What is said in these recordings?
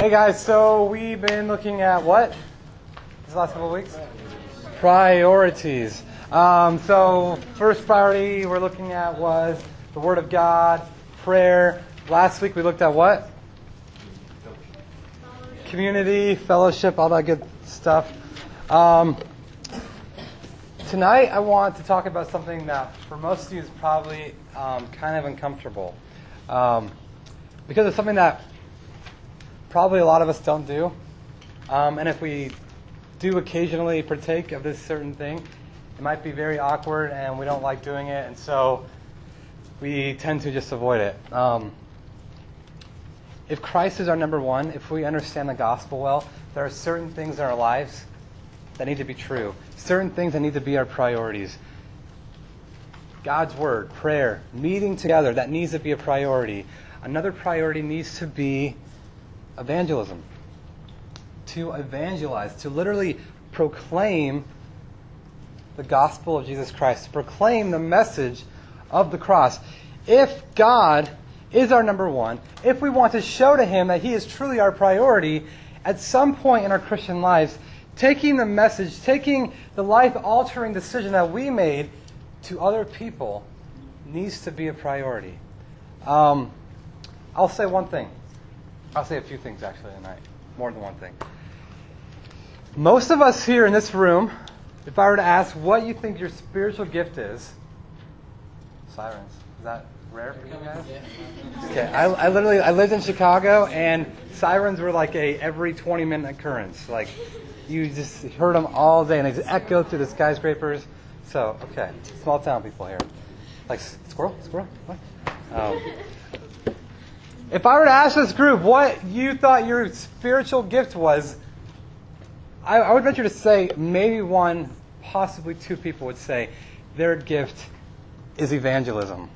Hey guys, so we've been looking at what? These last couple of weeks? Priorities. Um, so, first priority we're looking at was the Word of God, prayer. Last week we looked at what? Community, fellowship, all that good stuff. Um, tonight I want to talk about something that for most of you is probably um, kind of uncomfortable. Um, because it's something that probably a lot of us don't do. Um, and if we do occasionally partake of this certain thing, it might be very awkward and we don't like doing it, and so we tend to just avoid it. Um, if Christ is our number one, if we understand the gospel well, there are certain things in our lives that need to be true, certain things that need to be our priorities. God's word, prayer, meeting together, that needs to be a priority. Another priority needs to be evangelism. To evangelize, to literally proclaim the gospel of Jesus Christ, to proclaim the message of the cross. If God is our number one, if we want to show to Him that He is truly our priority, at some point in our Christian lives, taking the message, taking the life altering decision that we made to other people needs to be a priority. Um, I'll say one thing. I'll say a few things actually tonight. More than one thing. Most of us here in this room, if I were to ask what you think your spiritual gift is, sirens. Is that rare for you guys? Okay, I, I literally I lived in Chicago and sirens were like a every 20 minute occurrence. Like you just heard them all day and they just echoed through the skyscrapers. So okay, small town people here. Like squirrel, squirrel. What? Um, if I were to ask this group what you thought your spiritual gift was, I, I, would venture to say maybe one, possibly two people would say their gift is evangelism.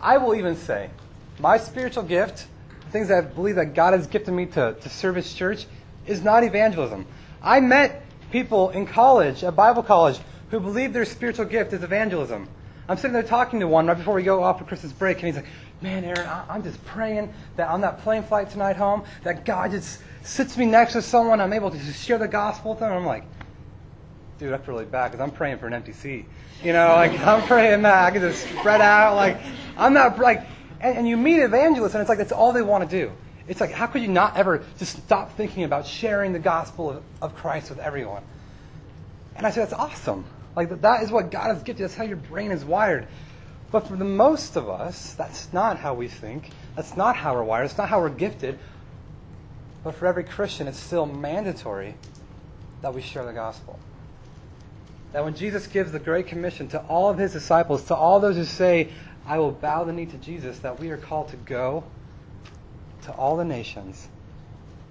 I will even say my spiritual gift, the things I believe that God has gifted me to, to serve His church, is not evangelism. I met people in college, at Bible college, who believe their spiritual gift is evangelism. I'm sitting there talking to one right before we go off for Christmas break, and he's like, Man, Aaron, I'm just praying that on that plane flight tonight home, that God just sits me next to someone I'm able to just share the gospel with them. I'm like, dude, I feel really bad because I'm praying for an empty seat. You know, like I'm praying that I can just spread out. Like I'm not like, and, and you meet evangelists, and it's like that's all they want to do. It's like, how could you not ever just stop thinking about sharing the gospel of, of Christ with everyone? And I said, that's awesome. Like that is what God has gifted. That's how your brain is wired. But for the most of us, that's not how we think. That's not how we're wired. It's not how we're gifted. But for every Christian, it's still mandatory that we share the gospel. That when Jesus gives the Great Commission to all of his disciples, to all those who say, I will bow the knee to Jesus, that we are called to go to all the nations,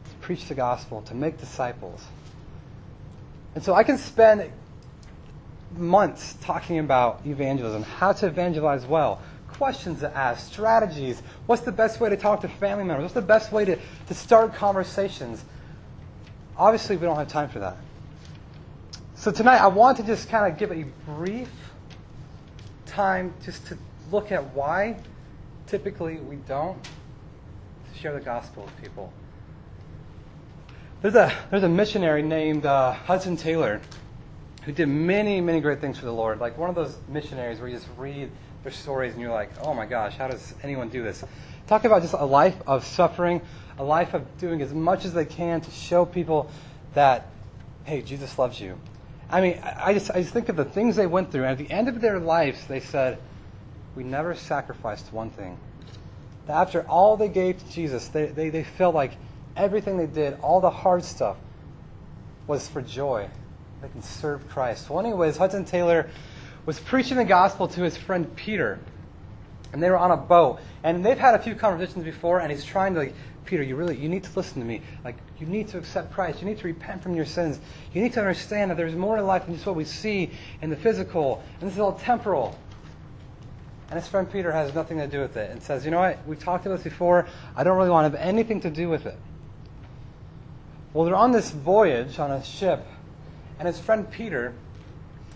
to preach the gospel, to make disciples. And so I can spend months talking about evangelism, how to evangelize well, questions to ask, strategies. What's the best way to talk to family members? What's the best way to, to start conversations? Obviously, we don't have time for that. So tonight, I want to just kind of give a brief time just to look at why typically we don't share the gospel with people. There's a, there's a missionary named uh, Hudson Taylor who did many, many great things for the Lord. Like one of those missionaries where you just read their stories and you're like, oh my gosh, how does anyone do this? Talk about just a life of suffering, a life of doing as much as they can to show people that, hey, Jesus loves you. I mean, I just, I just think of the things they went through, and at the end of their lives, they said, we never sacrificed one thing. That after all they gave to Jesus, they, they, they felt like everything they did, all the hard stuff, was for joy they can serve Christ. Well, anyways, Hudson Taylor was preaching the gospel to his friend Peter. And they were on a boat. And they've had a few conversations before, and he's trying to, like, Peter, you really, you need to listen to me. Like, you need to accept Christ. You need to repent from your sins. You need to understand that there's more to life than just what we see in the physical. And this is all temporal. And his friend Peter has nothing to do with it and says, you know what? We've talked about this before. I don't really want to have anything to do with it. Well, they're on this voyage on a ship and his friend Peter,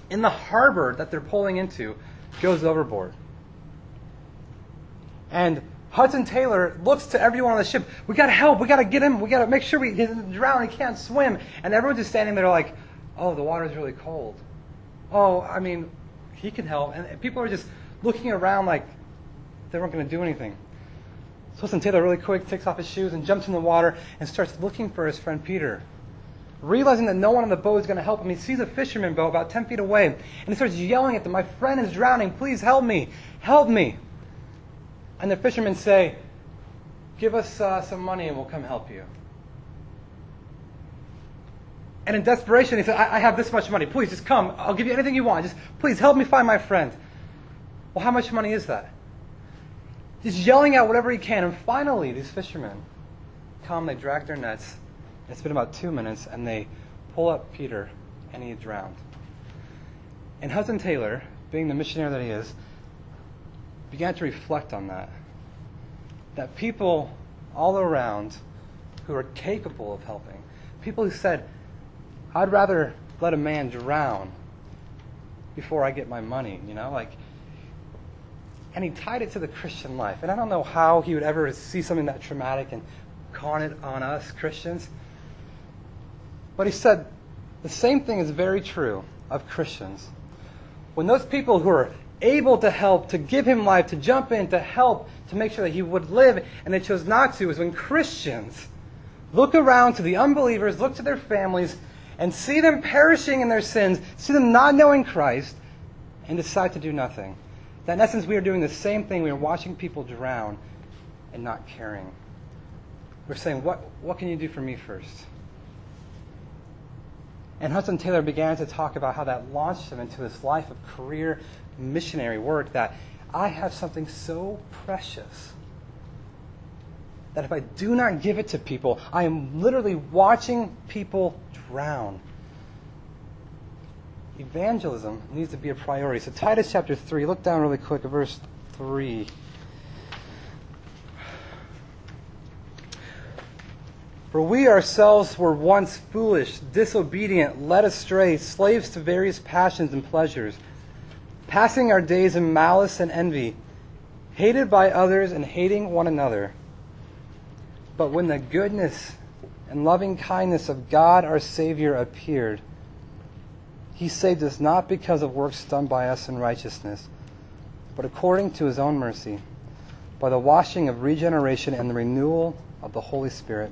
in the harbor that they're pulling into, goes overboard. And Hudson Taylor looks to everyone on the ship. We got to help. We got to get him. We got to make sure we he doesn't drown. He can't swim. And everyone's just standing there like, oh, the water's really cold. Oh, I mean, he can help. And people are just looking around like they weren't going to do anything. So Hudson Taylor really quick takes off his shoes and jumps in the water and starts looking for his friend Peter. Realizing that no one on the boat is going to help him, he sees a fisherman boat about 10 feet away and he starts yelling at them, My friend is drowning. Please help me. Help me. And the fishermen say, Give us uh, some money and we'll come help you. And in desperation, he said, I-, I have this much money. Please, just come. I'll give you anything you want. Just please help me find my friend. Well, how much money is that? Just yelling out whatever he can. And finally, these fishermen come, they drag their nets. It's been about two minutes, and they pull up Peter, and he drowned. And Hudson Taylor, being the missionary that he is, began to reflect on that. That people all around who are capable of helping, people who said, I'd rather let a man drown before I get my money, you know, like and he tied it to the Christian life. And I don't know how he would ever see something that traumatic and con it on us Christians. But he said the same thing is very true of Christians. When those people who are able to help, to give him life, to jump in, to help, to make sure that he would live, and they chose not to, is when Christians look around to the unbelievers, look to their families, and see them perishing in their sins, see them not knowing Christ, and decide to do nothing. That in essence, we are doing the same thing. We are watching people drown and not caring. We're saying, what, what can you do for me first? And Hudson Taylor began to talk about how that launched him into this life of career missionary work that I have something so precious that if I do not give it to people, I am literally watching people drown. Evangelism needs to be a priority. So, Titus chapter 3, look down really quick at verse 3. For we ourselves were once foolish, disobedient, led astray, slaves to various passions and pleasures passing our days in malice and envy, hated by others and hating one another. But when the goodness and loving kindness of God our Savior appeared, he saved us not because of works done by us in righteousness, but according to his own mercy, by the washing of regeneration and the renewal of the Holy Spirit,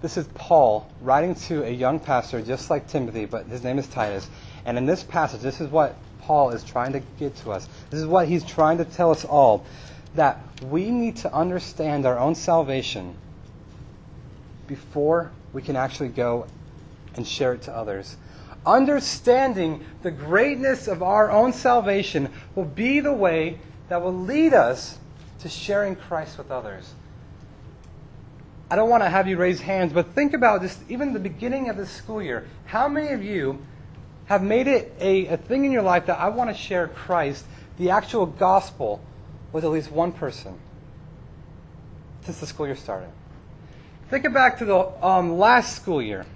This is Paul writing to a young pastor just like Timothy, but his name is Titus. And in this passage, this is what Paul is trying to get to us. This is what he's trying to tell us all that we need to understand our own salvation before we can actually go and share it to others. Understanding the greatness of our own salvation will be the way that will lead us to sharing Christ with others. I don't want to have you raise hands, but think about just even the beginning of the school year. How many of you have made it a, a thing in your life that I want to share Christ, the actual gospel, with at least one person since the school year started. Think back to the um, last school year.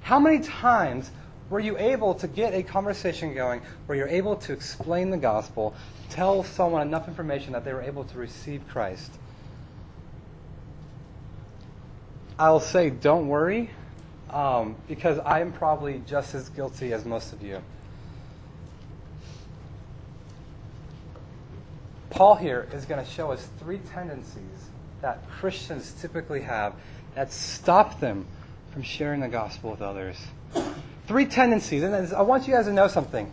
How many times were you able to get a conversation going where you're able to explain the gospel, tell someone enough information that they were able to receive Christ? I'll say, don't worry um, because I am probably just as guilty as most of you. Paul here is going to show us three tendencies that Christians typically have that stop them from sharing the gospel with others. Three tendencies. And I want you guys to know something.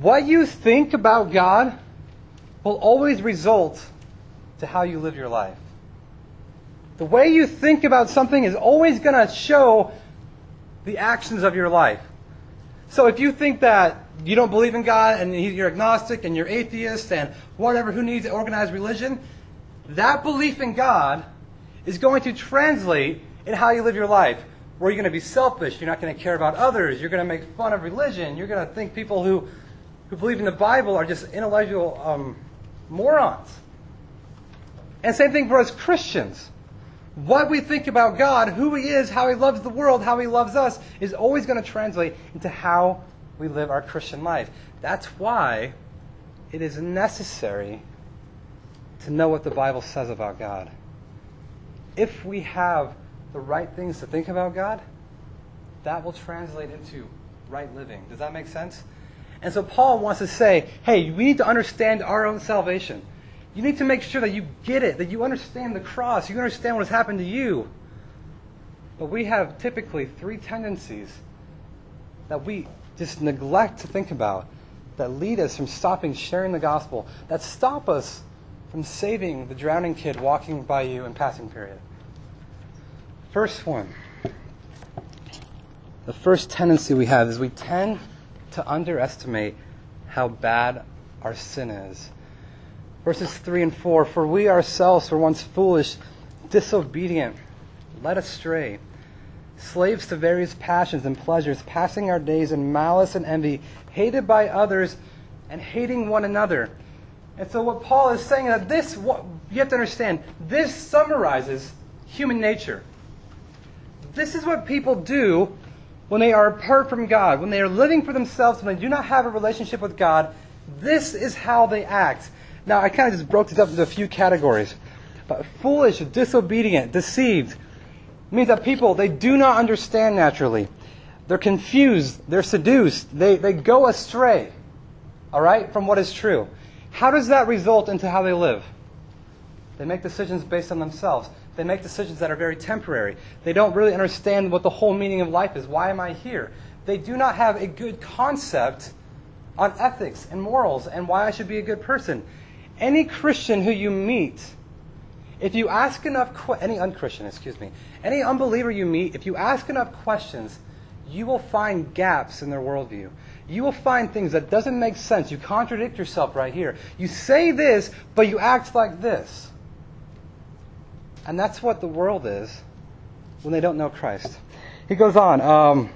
What you think about God will always result to how you live your life. The way you think about something is always going to show the actions of your life. So if you think that you don't believe in God and you're agnostic and you're atheist and whatever, who needs organized religion? that belief in God is going to translate in how you live your life. Where you're going to be selfish, you're not going to care about others, you're going to make fun of religion, you're going to think people who, who believe in the Bible are just intellectual um, morons. And same thing for us Christians. What we think about God, who He is, how He loves the world, how He loves us, is always going to translate into how we live our Christian life. That's why it is necessary to know what the Bible says about God. If we have the right things to think about God, that will translate into right living. Does that make sense? And so Paul wants to say, hey, we need to understand our own salvation. You need to make sure that you get it, that you understand the cross, you understand what has happened to you. But we have typically three tendencies that we just neglect to think about that lead us from stopping sharing the gospel, that stop us from saving the drowning kid walking by you in passing period. First one. The first tendency we have is we tend to underestimate how bad our sin is. Verses 3 and 4 For we ourselves were once foolish, disobedient, led astray, slaves to various passions and pleasures, passing our days in malice and envy, hated by others, and hating one another. And so, what Paul is saying is that this, what, you have to understand, this summarizes human nature. This is what people do when they are apart from God, when they are living for themselves, when they do not have a relationship with God. This is how they act. Now, I kind of just broke this up into a few categories. But foolish, disobedient, deceived means that people, they do not understand naturally. They're confused, they're seduced, they, they go astray, all right, from what is true. How does that result into how they live? They make decisions based on themselves. They make decisions that are very temporary. They don't really understand what the whole meaning of life is. Why am I here? They do not have a good concept on ethics and morals and why I should be a good person. Any Christian who you meet, if you ask enough, que- any unchristian, excuse me, any unbeliever you meet, if you ask enough questions, you will find gaps in their worldview. You will find things that doesn't make sense. You contradict yourself right here. You say this, but you act like this. And that's what the world is when they don't know Christ. He goes on. Um,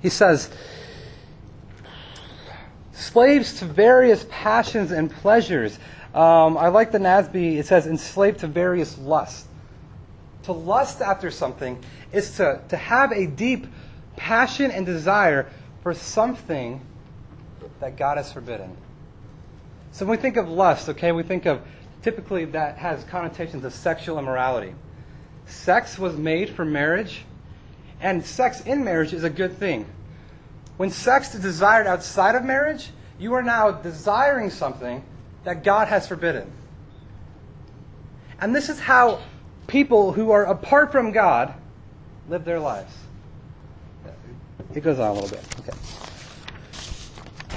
he says, slaves to various passions and pleasures. Um, I like the NASB. It says enslaved to various lusts. To lust after something is to, to have a deep passion and desire for something that God has forbidden. So when we think of lust, okay, we think of typically that has connotations of sexual immorality. Sex was made for marriage, and sex in marriage is a good thing. When sex is desired outside of marriage, you are now desiring something that God has forbidden. And this is how people who are apart from God live their lives. It goes on a little bit. Okay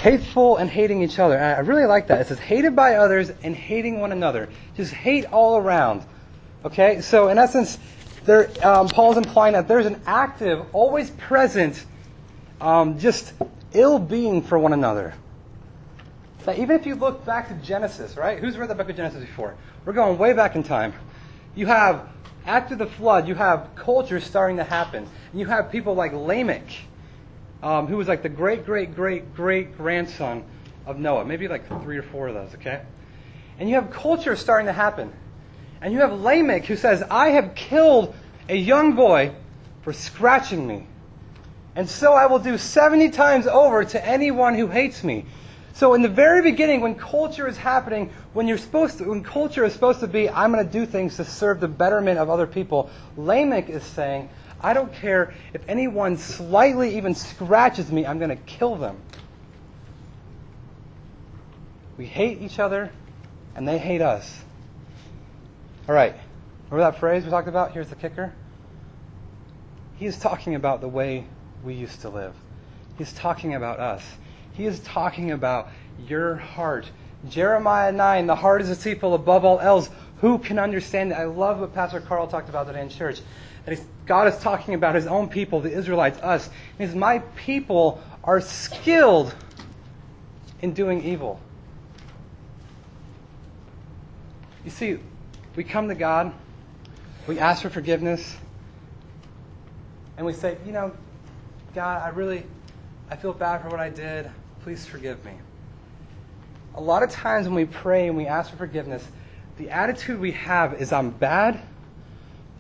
hateful and hating each other. I really like that. It says hated by others and hating one another. Just hate all around. Okay? So, in essence, there, um, Paul's implying that there's an active, always present, um, just ill being for one another. That even if you look back to Genesis, right? Who's read the book of Genesis before? We're going way back in time. You have, after the flood, you have culture starting to happen. And you have people like Lamech um, who was like the great, great, great, great grandson of Noah. Maybe like three or four of those, okay? And you have culture starting to happen. And you have Lamech who says, I have killed a young boy for scratching me. And so I will do 70 times over to anyone who hates me. So in the very beginning, when culture is happening, when you're supposed to, when culture is supposed to be, I'm going to do things to serve the betterment of other people, Lamech is saying, I don't care if anyone slightly even scratches me, I'm going to kill them. We hate each other, and they hate us. All right. Remember that phrase we talked about? Here's the kicker. He is talking about the way we used to live. He's talking about us. He is talking about your heart. Jeremiah 9, the heart is deceitful above all else. Who can understand it? I love what Pastor Carl talked about today in church. That God is talking about his own people, the Israelites, us. Says, My people are skilled in doing evil. You see, we come to God, we ask for forgiveness, and we say, you know, God, I really, I feel bad for what I did. Please forgive me. A lot of times when we pray and we ask for forgiveness, the attitude we have is I'm bad,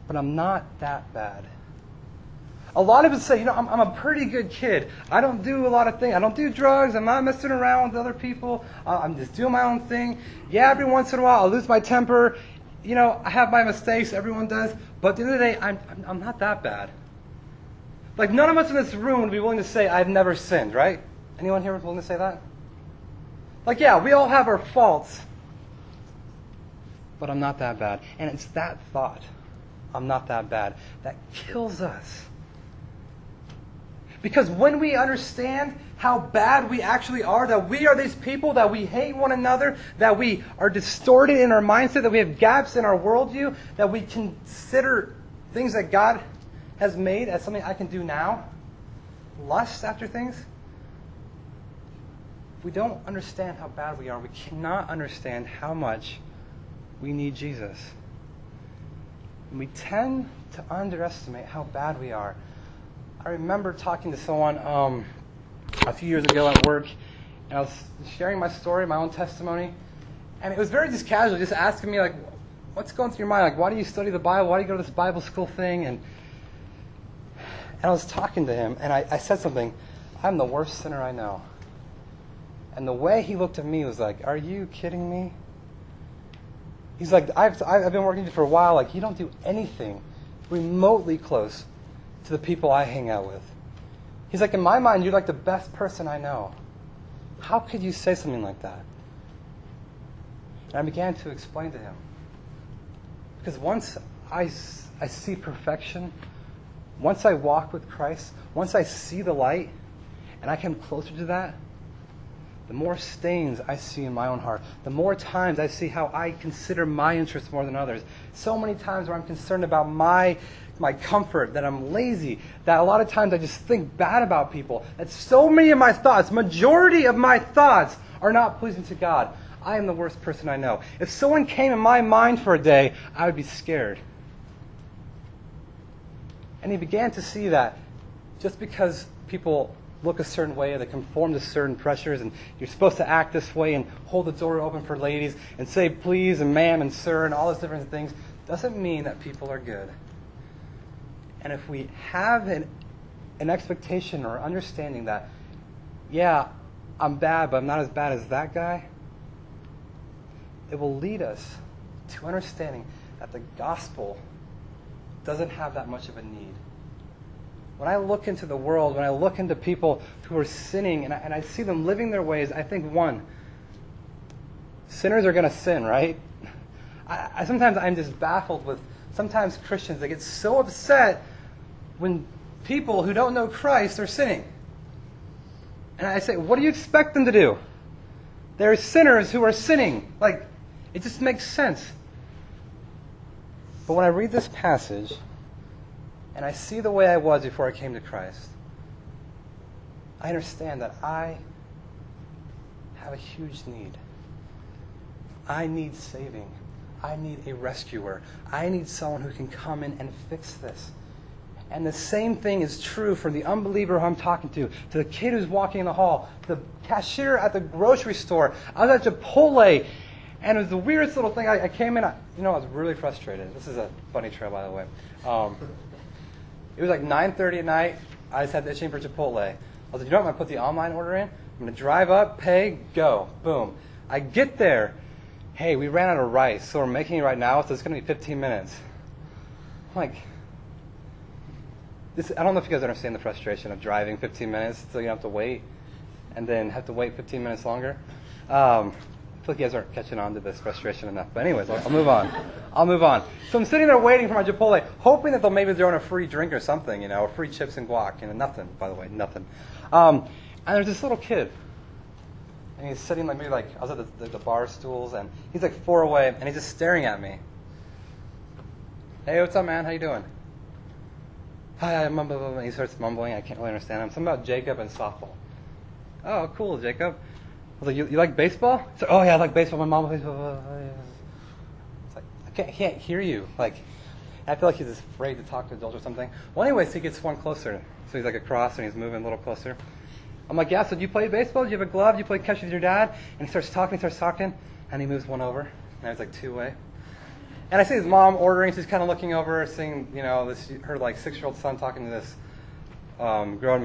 but I'm not that bad. A lot of us say, you know, I'm, I'm, a pretty good kid. I don't do a lot of things. I don't do drugs. I'm not messing around with other people. I'm just doing my own thing. Yeah, every once in a while I'll lose my temper. You know, I have my mistakes. Everyone does. But at the end of the day, I'm, I'm not that bad. Like, none of us in this room would be willing to say, I've never sinned, right? Anyone here willing to say that? Like, yeah, we all have our faults. But I'm not that bad. And it's that thought, I'm not that bad, that kills us. Because when we understand how bad we actually are, that we are these people, that we hate one another, that we are distorted in our mindset, that we have gaps in our worldview, that we consider things that God has made as something I can do now, lust after things, if we don't understand how bad we are, we cannot understand how much we need Jesus. And we tend to underestimate how bad we are. I remember talking to someone um, a few years ago at work, and I was sharing my story, my own testimony, and it was very just casual, just asking me like, "What's going through your mind? Like, why do you study the Bible? Why do you go to this Bible school thing?" And and I was talking to him, and I, I said something. I'm the worst sinner I know. And the way he looked at me was like, Are you kidding me? He's like, I've, I've been working with you for a while. Like, you don't do anything remotely close to the people I hang out with. He's like, In my mind, you're like the best person I know. How could you say something like that? And I began to explain to him. Because once I, I see perfection, once I walk with Christ, once I see the light and I come closer to that, the more stains I see in my own heart, the more times I see how I consider my interests more than others. So many times where I'm concerned about my my comfort, that I'm lazy, that a lot of times I just think bad about people. That so many of my thoughts, majority of my thoughts are not pleasing to God. I am the worst person I know. If someone came in my mind for a day, I would be scared. And he began to see that just because people look a certain way or they conform to certain pressures and you're supposed to act this way and hold the door open for ladies and say please and ma'am and sir and all those different things doesn't mean that people are good. And if we have an, an expectation or understanding that, yeah, I'm bad, but I'm not as bad as that guy, it will lead us to understanding that the gospel doesn't have that much of a need. When I look into the world, when I look into people who are sinning and I, and I see them living their ways, I think, one, sinners are going to sin, right? I, I, sometimes I'm just baffled with sometimes Christians that get so upset when people who don't know Christ are sinning. And I say, what do you expect them to do? They're sinners who are sinning. Like, it just makes sense. But when I read this passage and I see the way I was before I came to Christ, I understand that I have a huge need. I need saving. I need a rescuer. I need someone who can come in and fix this. And the same thing is true for the unbeliever who I'm talking to, to the kid who's walking in the hall, the cashier at the grocery store. I was at Chipotle and it was the weirdest little thing. I, I came in, I, you know, I was really frustrated. This is a funny trail, by the way. Um, it was like 9.30 at night. I just had the itching for Chipotle. I was like, you know what? I'm going to put the online order in. I'm going to drive up, pay, go. Boom. I get there. Hey, we ran out of rice, so we're making it right now, so it's going to be 15 minutes. I'm like, this, I don't know if you guys understand the frustration of driving 15 minutes so you don't have to wait, and then have to wait 15 minutes longer. Um, feel like you guys aren't catching on to this frustration enough. But anyways, I'll, I'll, move on. I'll move on. So I'm sitting there waiting for my Chipotle, hoping that they'll maybe throw in a free drink or something, you know, free chips and guac. You know, nothing, by the way, nothing. Um, and there's this little kid. And he's sitting like maybe like, I was at the, the, the bar stools, and he's like four away, and he's just staring at me. Hey, what's up, man? How you doing? Hi, I'm mumbling. He starts mumbling. I can't really understand him. Something about Jacob and softball. Oh, cool, Jacob. Was like, you, you like baseball? So oh yeah, I like baseball. My mom plays baseball. It's like, I can't, I can't hear you. Like, I feel like he's afraid to talk to adults or something. Well, anyways, he gets one closer. So he's like across and he's moving a little closer. I'm like, yeah, so do you play baseball? Do you have a glove? Do you play catch with your dad? And he starts talking, he starts talking, and he moves one over. And I was like, two away. And I see his mom ordering. She's kind of looking over, seeing, you know, this her like six year old son talking to this um, grown man.